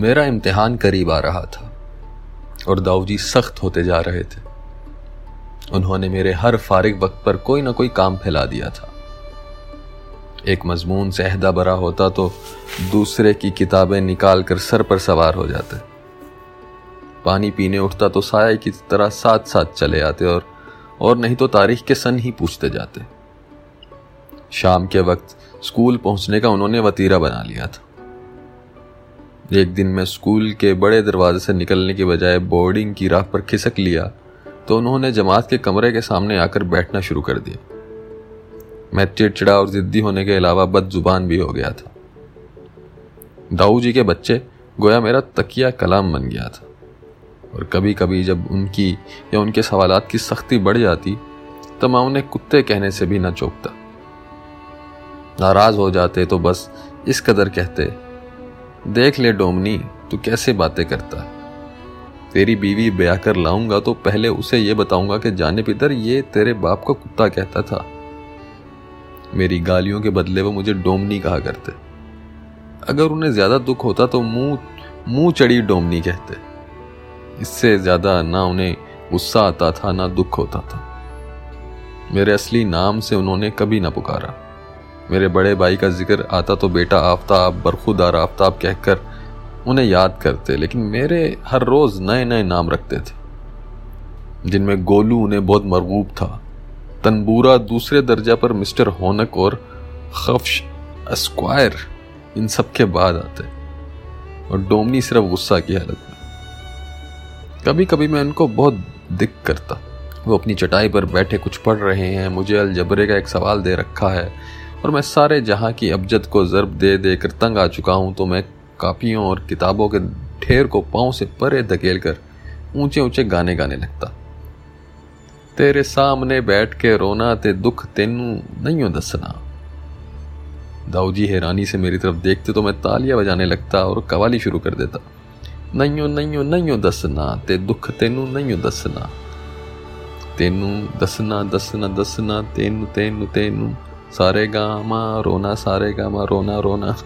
मेरा इम्तिहान करीब आ रहा था और दाऊ जी सख्त होते जा रहे थे। उन्होंने मेरे हर फारिग वक्त पर कोई ना कोई काम फैला दिया था। एक मजमून से अहदा बरा होता तो दूसरे की किताबें निकाल कर सर पर सवार हो जाते। पानी पीने उठता तो साय की तरह साथ साथ चले आते और और नहीं तो तारीख के सन ही पूछते जाते। शाम के वक्त स्कूल पहुँचने का उन्होंने वतीरा बना लिया था। एक दिन मैं स्कूल के बड़े दरवाजे से निकलने के बजाय बोर्डिंग की राह पर खिसक लिया तो उन्होंने जमात के कमरे के सामने आकर बैठना शुरू कर दिया। मैं चिड़चिड़ा और जिद्दी होने के अलावा बद ज़ुबान भी हो गया था। दाऊ जी के बच्चे गोया मेरा तकिया कलाम बन गया था। और कभी कभी जब उनकी या उनके सवालात की सख्ती बढ़ जाती तो मैं उन्हें कुत्ते कहने से भी ना चौंकता नाराज़ हो जाते तो बस इस कदर कहते देख ले डोमनी, तू कैसे बातें करता। है तेरी बीवी ब्याह कर लाऊँगा तो पहले उसे यह बताऊँगा कि जाने पितर ये तेरे बाप का कुत्ता कहता था। मेरी गालियों के बदले वो मुझे डोमनी कहा करते। अगर उन्हें ज़्यादा दुख होता तो मुँह मुँह चढ़ी डोमनी कहते। इससे ज़्यादा ना उन्हें गुस्सा आता था, ना दुख होता था। मेरे असली नाम से उन्होंने कभी ना पुकारा। मेरे बड़े भाई का ज़िक्र आता तो बेटा आफ्ताब, बरखुदार आफ्ताब कहकर उन्हें याद करते, लेकिन मेरे हर रोज नए नए नाम रखते थे। जिनमें गोलू उन्हें बहुत मरगूब था। तनबूरा दूसरे दर्जा पर मिस्टर होनक और खफ्श अस्क्वायर इन सब के बाद आते। और डोमनी सिर्फ़ गुस्सा की हालत में। कभी कभी मैं उनको बहुत दिक करता। वो अपनी चटाई पर बैठे कुछ पढ़ रहे हैं, मुझे अलजबरे का एक सवाल दे रखा है। और मैं सारे जहाँ की अबजद को जरब दे देकर तंग आ चुका हूँ तो मैं कापियों और किताबों के ढेर को पाँव से परे धकेल कर ऊँचे ऊँचे गाने गाने लगता। तेरे सामने बैठ के रोना ते दुख तेनू नहीं दसना। दाऊ जी हैरानी से मेरी तरफ़ देखते तो मैं तालियाँ बजाने लगता और कवाली शुरू कर देता। नहीं नहीं नहीं दसना, ते दुख तेनू नहीं दसना। तेनू दसना दसना दसना, तेनू तेनू तेनू। सारे गामा रोना, सारे गामा रोना रोना।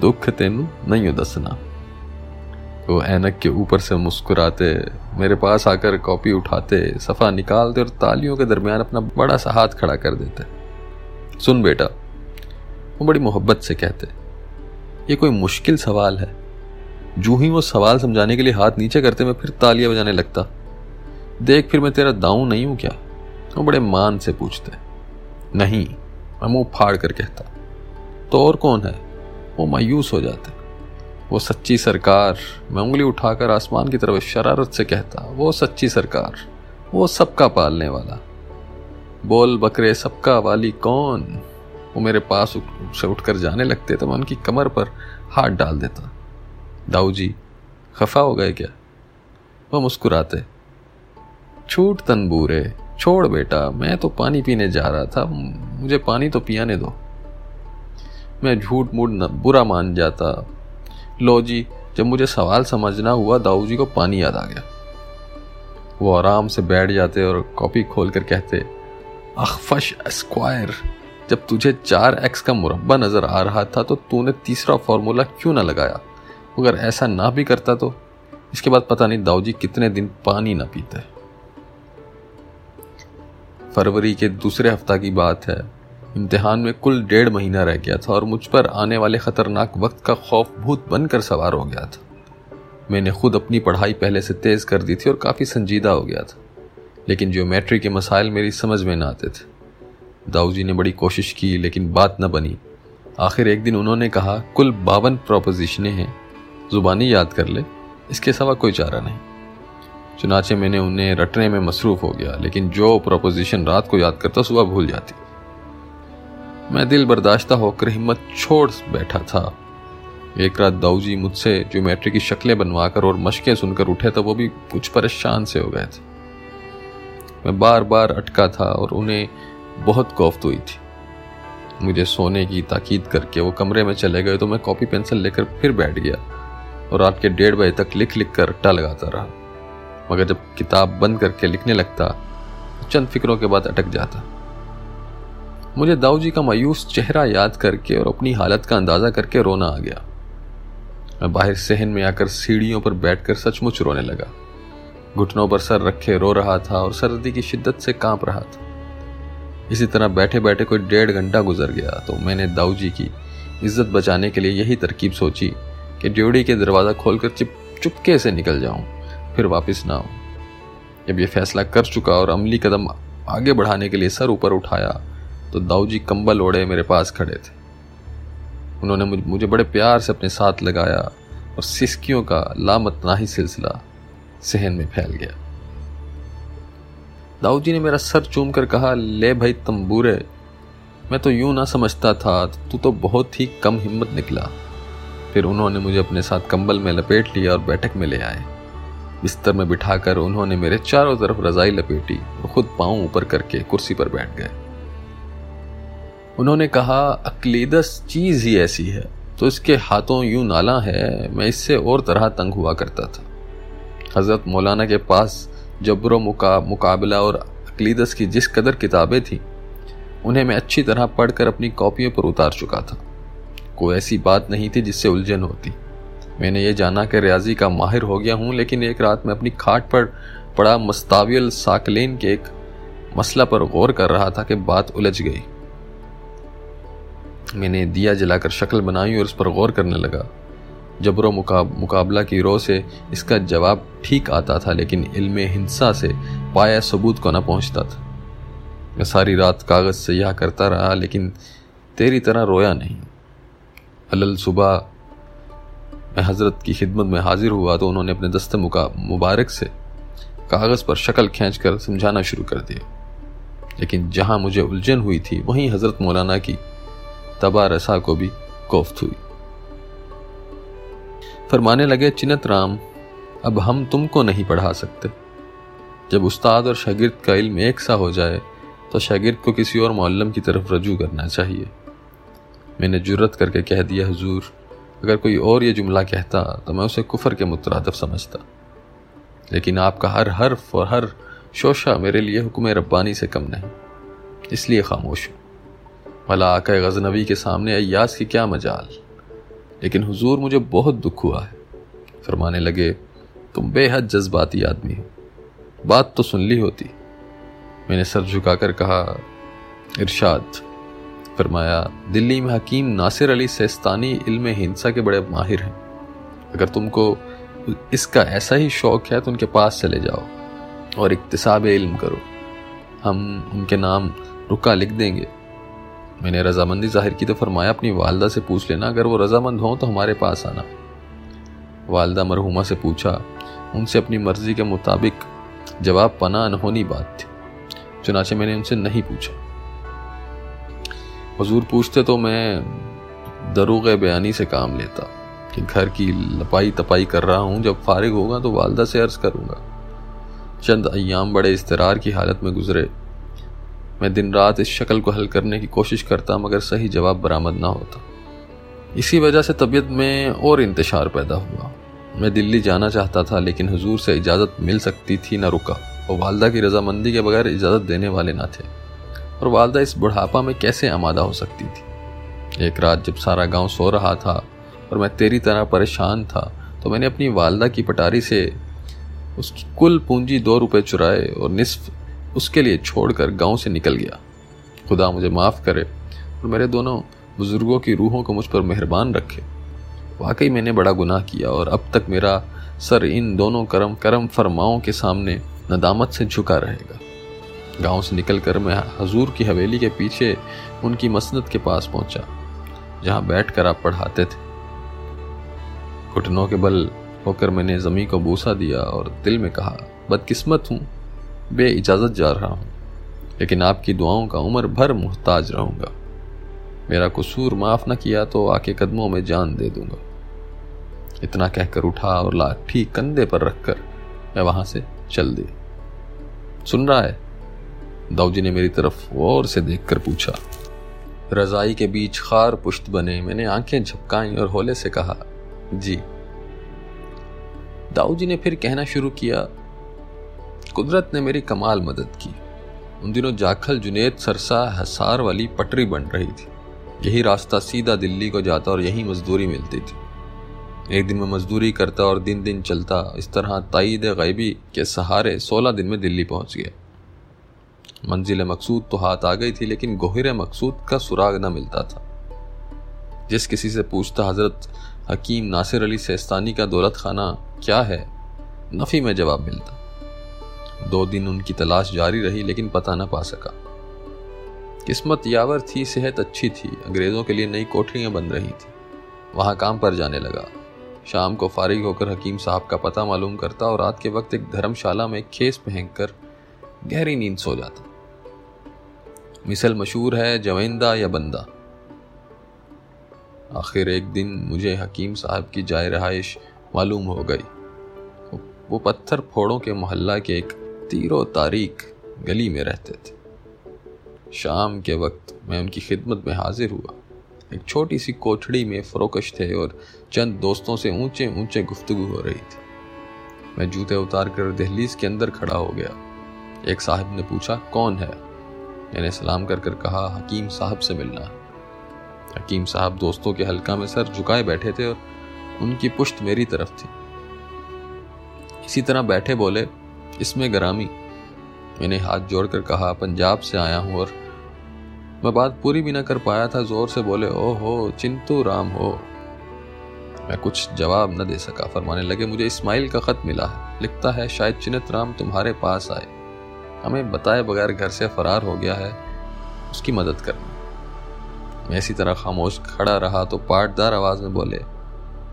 दुख तेनू नहीं दसना। वो ऐनक के ऊपर से मुस्कुराते, मेरे पास आकर कॉपी उठाते, सफ़ा निकालते और तालियों के दरमियान अपना बड़ा सा हाथ खड़ा कर देते। सुन बेटा, वो बड़ी मोहब्बत से कहते, ये कोई मुश्किल सवाल है। जू ही वो सवाल समझाने के लिए हाथ नीचे करते, मैं फिर तालियाँ बजाने लगता। देख फिर मैं तेरा दाऊ नहीं हूँ क्या? वो बड़े मान से पूछते, नहीं मैं मुँह फाड़ कर कहता तो और कौन है? वो मायूस हो जाते वो सच्ची सरकार, मैं उंगली उठाकर आसमान की तरफ़ शरारत से कहता, वो सच्ची सरकार, वो सबका पालने वाला। बोल बकरे, सबका वाली कौन? वो मेरे पास से उठकर जाने लगते तो मैं उनकी कमर पर हाथ डाल देता। दाऊ जी, खफा हो गए क्या? वो मुस्कुराते, छूट तनबूरे छोड़ बेटा, मैं तो पानी पीने जा रहा था, मुझे पानी तो पियाने दो। मैं झूठ मूठ बुरा मान जाता। लो जी, जब मुझे सवाल समझना हुआ, दाऊ जी को पानी याद आ गया। वो आराम से बैठ जाते और कॉपी खोल कर कहते अखफश एस्क्वायर, जब तुझे चार एक्स का मुरब्बा नज़र आ रहा था तो तूने तीसरा फॉर्मूला क्यों ना लगाया? अगर ऐसा ना भी करता तो? इसके बाद पता नहीं दाऊ जी कितने दिन पानी ना पीते। फरवरी के दूसरे हफ़्ता की बात है। इम्तिहान में कुल डेढ़ महीना रह गया था और मुझ पर आने वाले खतरनाक वक्त का खौफ भूत बनकर सवार हो गया था। मैंने खुद अपनी पढ़ाई पहले से तेज कर दी थी और काफ़ी संजीदा हो गया था। लेकिन ज्योमेट्री के मसाइल मेरी समझ में ना आते थे। दाऊ जी ने बड़ी कोशिश की, लेकिन बात न बनी। आखिर एक दिन उन्होंने कहा, कुल बावन प्रोपोजिशनें हैं। जुबानी याद कर ले, इसके सिवा कोई चारा नहीं। चुनाचे मैंने उन्हें रटने में मसरूफ हो गया, लेकिन जो प्रोपोजिशन रात को याद करता, सुबह भूल जाती। मैं दिल बर्दाश्ता होकर हिम्मत छोड़ बैठा था। एक रात दाऊ जी मुझसे ज्योमेट्री की शक्लें बनवाकर और मशकें सुनकर उठे तो वो भी कुछ परेशान से हो गए थे। मैं बार बार अटका था और उन्हें बहुत कोफ्त हुई थी। मुझे सोने की ताकीद करके वो कमरे में चले गए तो मैं कॉपी पेंसिल लेकर फिर बैठ गया और रात के डेढ़ बजे तक लिख लिख कर रट्टा लगाता रहा। मगर जब किताब बंद करके लिखने लगता तो चंद फिक्रों के बाद अटक जाता। मुझे दाऊ जी का मायूस चेहरा याद करके और अपनी हालत का अंदाज़ा करके रोना आ गया। मैं बाहर सहन में आकर सीढ़ियों पर बैठकर सचमुच रोने लगा। घुटनों पर सर रखे रो रहा था और सर्दी की शिद्दत से काँप रहा था। इसी तरह बैठे बैठे कोई डेढ़ घंटा गुजर गया तो मैंने दाऊ जी की इज़्ज़त बचाने के लिए यही तरकीब सोची कि ड्योड़ी के दरवाज़ा खोलकर चिप चुपके से निकल जाऊँ। फिर वापस ना आऊँ। जब ये फैसला कर चुका और अमली कदम आगे बढ़ाने के लिए सर ऊपर उठाया तो दाऊ जी कंबल ओढ़े मेरे पास खड़े थे। उन्होंने मुझे बड़े प्यार से अपने साथ लगाया और सिस्कियों का लामतनाही सिलसिला सहन में फैल गया। दाऊ जी ने मेरा सर चूम कर कहा, ले भाई तंबूरे, मैं तो यूँ ना समझता था, तू तो बहुत ही कम हिम्मत निकला। फिर उन्होंने मुझे अपने साथ कंबल में लपेट लिया और बैठक में ले आए। बिस्तर में बिठाकर उन्होंने मेरे चारों तरफ़ रजाई लपेटी और खुद पाँव ऊपर करके कुर्सी पर बैठ गए। उन्होंने कहा अकलीदस चीज़ ही ऐसी है तो इसके हाथों यूँ नाला है मैं इससे और तरह तंग हुआ करता था। हज़रत मौलाना के पास जबरो मुका, मुकाबला और अकलीदस की जिस कदर किताबें थीं उन्हें मैं अच्छी तरह पढ़कर अपनी कॉपियों पर उतार चुका था। कोई ऐसी बात नहीं थी जिससे उलझन होती। मैंने ये जाना कि रियाजी का माहिर हो गया हूँ लेकिन एक रात में अपनी खाट पर पड़ा मस्तावियल साकलेन के एक मसला पर गौर कर रहा था कि बात उलझ गई। मैंने दिया जलाकर शक्ल बनाई और उस पर गौर करने लगा। जबरो मुकाब, मुकाबला की रो से इसका जवाब ठीक आता था लेकिन इल्म हिंसा से पाया सबूत को ना पहुँचता था। मैं सारी रात कागज़ से यह करता रहा लेकिन तेरी तरह रोया नहीं। अलल सुबह मैं हज़रत की खिदमत में हाजिर हुआ तो उन्होंने अपने दस्त मुबारक से कागज़ पर शक्ल खींच कर समझाना शुरू कर दिया। लेकिन जहाँ मुझे उलझन हुई थी, वहीं हज़रत मौलाना की तबा रसा को भी कोफ्त हुई। फरमाने लगे चिनत राम, अब हम तुमको नहीं पढ़ा सकते। जब उस्ताद और शागिर्द का इल्म एक सा हो जाए तो शागिर्द को किसी और मौलम की तरफ़ रजू करना चाहिए। मैंने जुर्रत करके कह दिया, हजूर अगर कोई और ये जुमला कहता तो मैं उसे कुफर के मुतरदफ समझता। लेकिन आपका हर हर्फ और हर शोशा मेरे लिए हुक्म रब्बानी से कम नहीं। इसलिए खामोश हूँ। भला आका गजनबी के सामने अयास की क्या मजाल। लेकिन हुजूर मुझे बहुत दुख हुआ है। फरमाने लगे, तुम बेहद जज्बाती आदमी हो। बात तो सुन ली होती। मैंने सर झुकाकर कहा, इरशाद फरमाया, दिल्ली में हकीम नासिर अली सस्तानी इल्म हिंसा के बड़े माहिर हैं। अगर तुमको इसका ऐसा ही शौक है तो उनके पास चले जाओ और इकतसाब इल्म करो। हम उनके नाम रुका लिख देंगे। मैंने रजामंदी ज़ाहिर की तो फरमाया, अपनी वालदा से पूछ लेना, अगर वो रजामंद हों तो हमारे पास आना। वालदा मरहुमा से पूछा, उनसे अपनी मर्ज़ी के मुताबिक जवाब पना अनहोनी बात थी। चुनाचे मैंने उनसे नहीं पूछा। हजूर पूछते तो मैं दरुग बयानी से काम लेता कि घर की लपाई तपाई कर रहा हूँ। जब फारिग होगा तो वालदा से अर्ज़ करूँगा। चंद अयाम बड़े इसतरार की हालत में गुजरे। मैं दिन रात इस शक्ल को हल करने की कोशिश करता, मगर सही जवाब बरामद ना होता। इसी वजह से तबीयत में और इंतशार पैदा हुआ। मैं दिल्ली जाना चाहता था, लेकिन हजूर से इजाज़त मिल सकती थी, ना रुका, और वालदा की रजामंदी के बगैर इजाज़त देने वाले ना थे। और वालदा इस बुढ़ापा में कैसे आमादा हो सकती थी? एक रात जब सारा गाँव सो रहा था और मैं तेरी तरह परेशान था तो मैंने अपनी वालदा की पटारी से उसकी कुल पूंजी दो रुपए चुराए और निसफ उसके लिए छोड़कर गाँव से निकल गया। खुदा मुझे माफ़ करे और मेरे दोनों बुज़ुर्गों की रूहों को मुझ पर मेहरबान रखे। वाकई मैंने बड़ा गुनाह किया और अब तक मेरा सर इन दोनों करम करम फरमाओं के सामने नदामत से झुका रहेगा। गाँव से निकलकर मैं हजूर की हवेली के पीछे उनकी मसनद के पास पहुँचा, जहाँ बैठकर आप पढ़ाते थे। घुटनों के बल होकर मैंने जमी को बूसा दिया और दिल में कहा, बदकिस्मत हूँ बे इजाज़त जा रहा हूँ, लेकिन आपकी दुआओं का उम्र भर मुहताज रहूँगा। मेरा कसूर माफ़ न किया तो आके कदमों में जान दे दूँगा। इतना कहकर उठा और लाठी कंधे पर रखकर मैं वहाँ से चल दी सुन रहा है दाऊजी ने मेरी तरफ़ गौर से देखकर पूछा, रजाई के बीच खार पुश्त बने, मैंने आँखें झपकाई और होले से कहा, जी। दाऊजी ने फिर कहना शुरू किया, कुदरत ने मेरी कमाल मदद की। उन दिनों जाखल जुनेद सरसा हसार वाली पटरी बन रही थी। यही रास्ता सीधा दिल्ली को जाता और यही मजदूरी मिलती थी। एक दिन में मजदूरी करता और दिन दिन चलता, इस तरह तईद गैबी के सहारे सोलह दिन में दिल्ली पहुँच गया। मंजिल मकसूद तो हाथ आ गई थी, लेकिन गोहिर मकसूद का सुराग न मिलता था। जिस किसी से पूछता हज़रत हकीम नासिर अली सेस्तानी का दौलत खाना क्या है, नफ़ी में जवाब मिलता। दो दिन उनकी तलाश जारी रही, लेकिन पता न पा सका। किस्मत यावर थी, सेहत अच्छी थी, अंग्रेज़ों के लिए नई कोठरियाँ बन रही थी। वहाँ काम पर जाने लगा। शाम को फारिग होकर हकीम साहब का पता मालूम करता और रात के वक्त एक धर्मशाला में खेस पहनकर गहरी नींद सो जाता। मिसल मशहूर है जवेंदा या बंदा। आखिर एक दिन मुझे हकीम साहब की जाय रहाइश मालूम हो गई। वो पत्थर फोड़ों के मोहल्ला के एक तीरो तारीख गली में रहते थे। शाम के वक्त मैं उनकी खिदमत में हाजिर हुआ। एक छोटी सी कोठड़ी में फरोकश थे और चंद दोस्तों से ऊँचे ऊँचे गुफ्तगु हो रही थी। मैं जूते उतार कर दहलीज के अंदर खड़ा हो गया। एक साहब ने पूछा, कौन है? मैंने सलाम कर कर कहा, हकीम साहब से मिलना। हकीम साहब दोस्तों के हल्का में सर झुकाए बैठे थे और उनकी पुश्त मेरी तरफ़ थी। इसी तरह बैठे बोले, इसमें गरामी। मैंने हाथ जोड़कर कहा, पंजाब से आया हूँ और मैं बात पूरी भी ना कर पाया था। ज़ोर से बोले ओ हो चिंतु राम हो। मैं कुछ जवाब न दे सका। फरमाने लगे, मुझे इस्माइल का खत मिला है। लिखता है, शायद चिन्त राम तुम्हारे पास आए। हमें बताए बगैर घर से फरार हो गया है, उसकी मदद करना मैं इसी तरह खामोश खड़ा रहा तो पाटदार आवाज़ में बोले,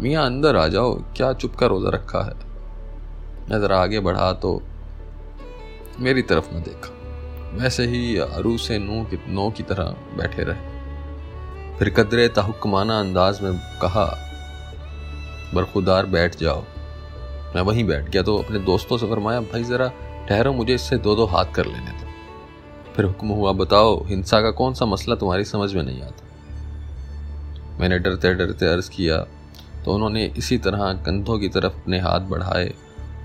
मियाँ, अंदर आ जाओ, क्या चुप का रोजा रखा है? मैं जरा आगे बढ़ा तो मेरी तरफ़ न देखा। वैसे ही अरू से नू की, नो की तरह बैठे रहे। फिर कदरे तहुक्माना अंदाज में कहा, बरखुदार बैठ जाओ। मैं वहीं बैठ गया तो अपने दोस्तों से फरमाया, भाई, ज़रा ठहरो, मुझे इससे दो दो हाथ कर लेने दो। फिर हुक्म हुआ, बताओ, हिंसा का कौन सा मसला तुम्हारी समझ में नहीं आता? मैंने डरते डरते अर्ज़ किया तो उन्होंने इसी तरह कंधों की तरफ़ अपने हाथ बढ़ाए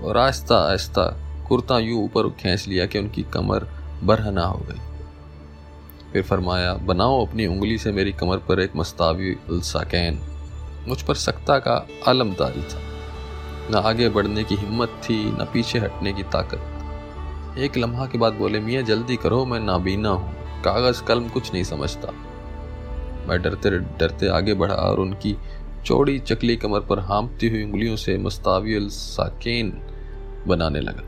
और आहिस्ता आहिस्ता कुर्ता यूँ ऊपर खींच लिया कि उनकी कमर बरहना हो गई। फिर फरमाया, बनाओ अपनी उंगली से मेरी कमर पर एक मस्तावी उलसाकैन मुझ पर सख्ता का आलम तारी था। न आगे बढ़ने की हिम्मत थी, न पीछे हटने की ताकत। एक लम्हा के बाद बोले, मियाँ, जल्दी करो, मैं नाबीना हूँ। कागज़, कलम कुछ नहीं समझता। मैं डरते डरते आगे बढ़ा और उनकी चौड़ी, चकली कमर पर हाँपती हुई उंगलियों से मस्तावी साकेन बनाने लगा।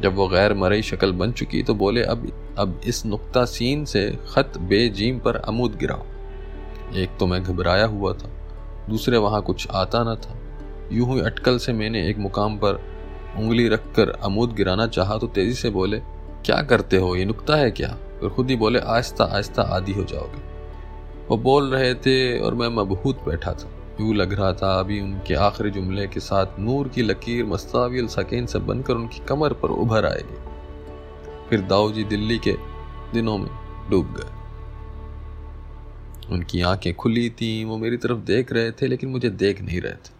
जब वो गैर मरई शक्ल बन चुकी तो बोले, अब अब इस नुक्ता सीन से खत बेजीम पर अमूद गिराओ। एक तो मैं घबराया हुआ था, दूसरे वहाँ कुछ आता न था। यूँ ही अटकल से मैंने एक मुकाम पर उंगली रखकर अमूद गिराना चाहा तो तेज़ी से बोले, क्या करते हो? ये नुकता है क्या? फिर खुद ही बोले, आहिस्ता आहिस्ता आदि हो जाओगे। वो बोल रहे थे और मैं मबहूत बैठा था। यूँ लग रहा था अभी उनके आखिरी जुमले के साथ नूर की लकीर मस्ताविल सकीन से बनकर उनकी कमर पर उभर आएगी। फिर दाऊ जी दिल्ली के दिनों में डूब गए। उनकी आँखें खुली थी, वो मेरी तरफ़ देख रहे थे, लेकिन मुझे देख नहीं रहे थे।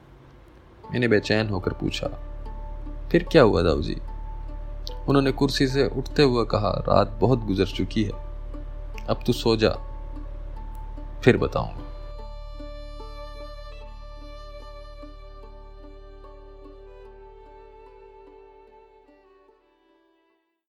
मैंने बेचैन होकर पूछा फिर क्या हुआ दाऊ जी उन्होंने कुर्सी से उठते हुए कहा, रात बहुत गुजर चुकी है। अब तू सो जा। फिर बताऊँगा।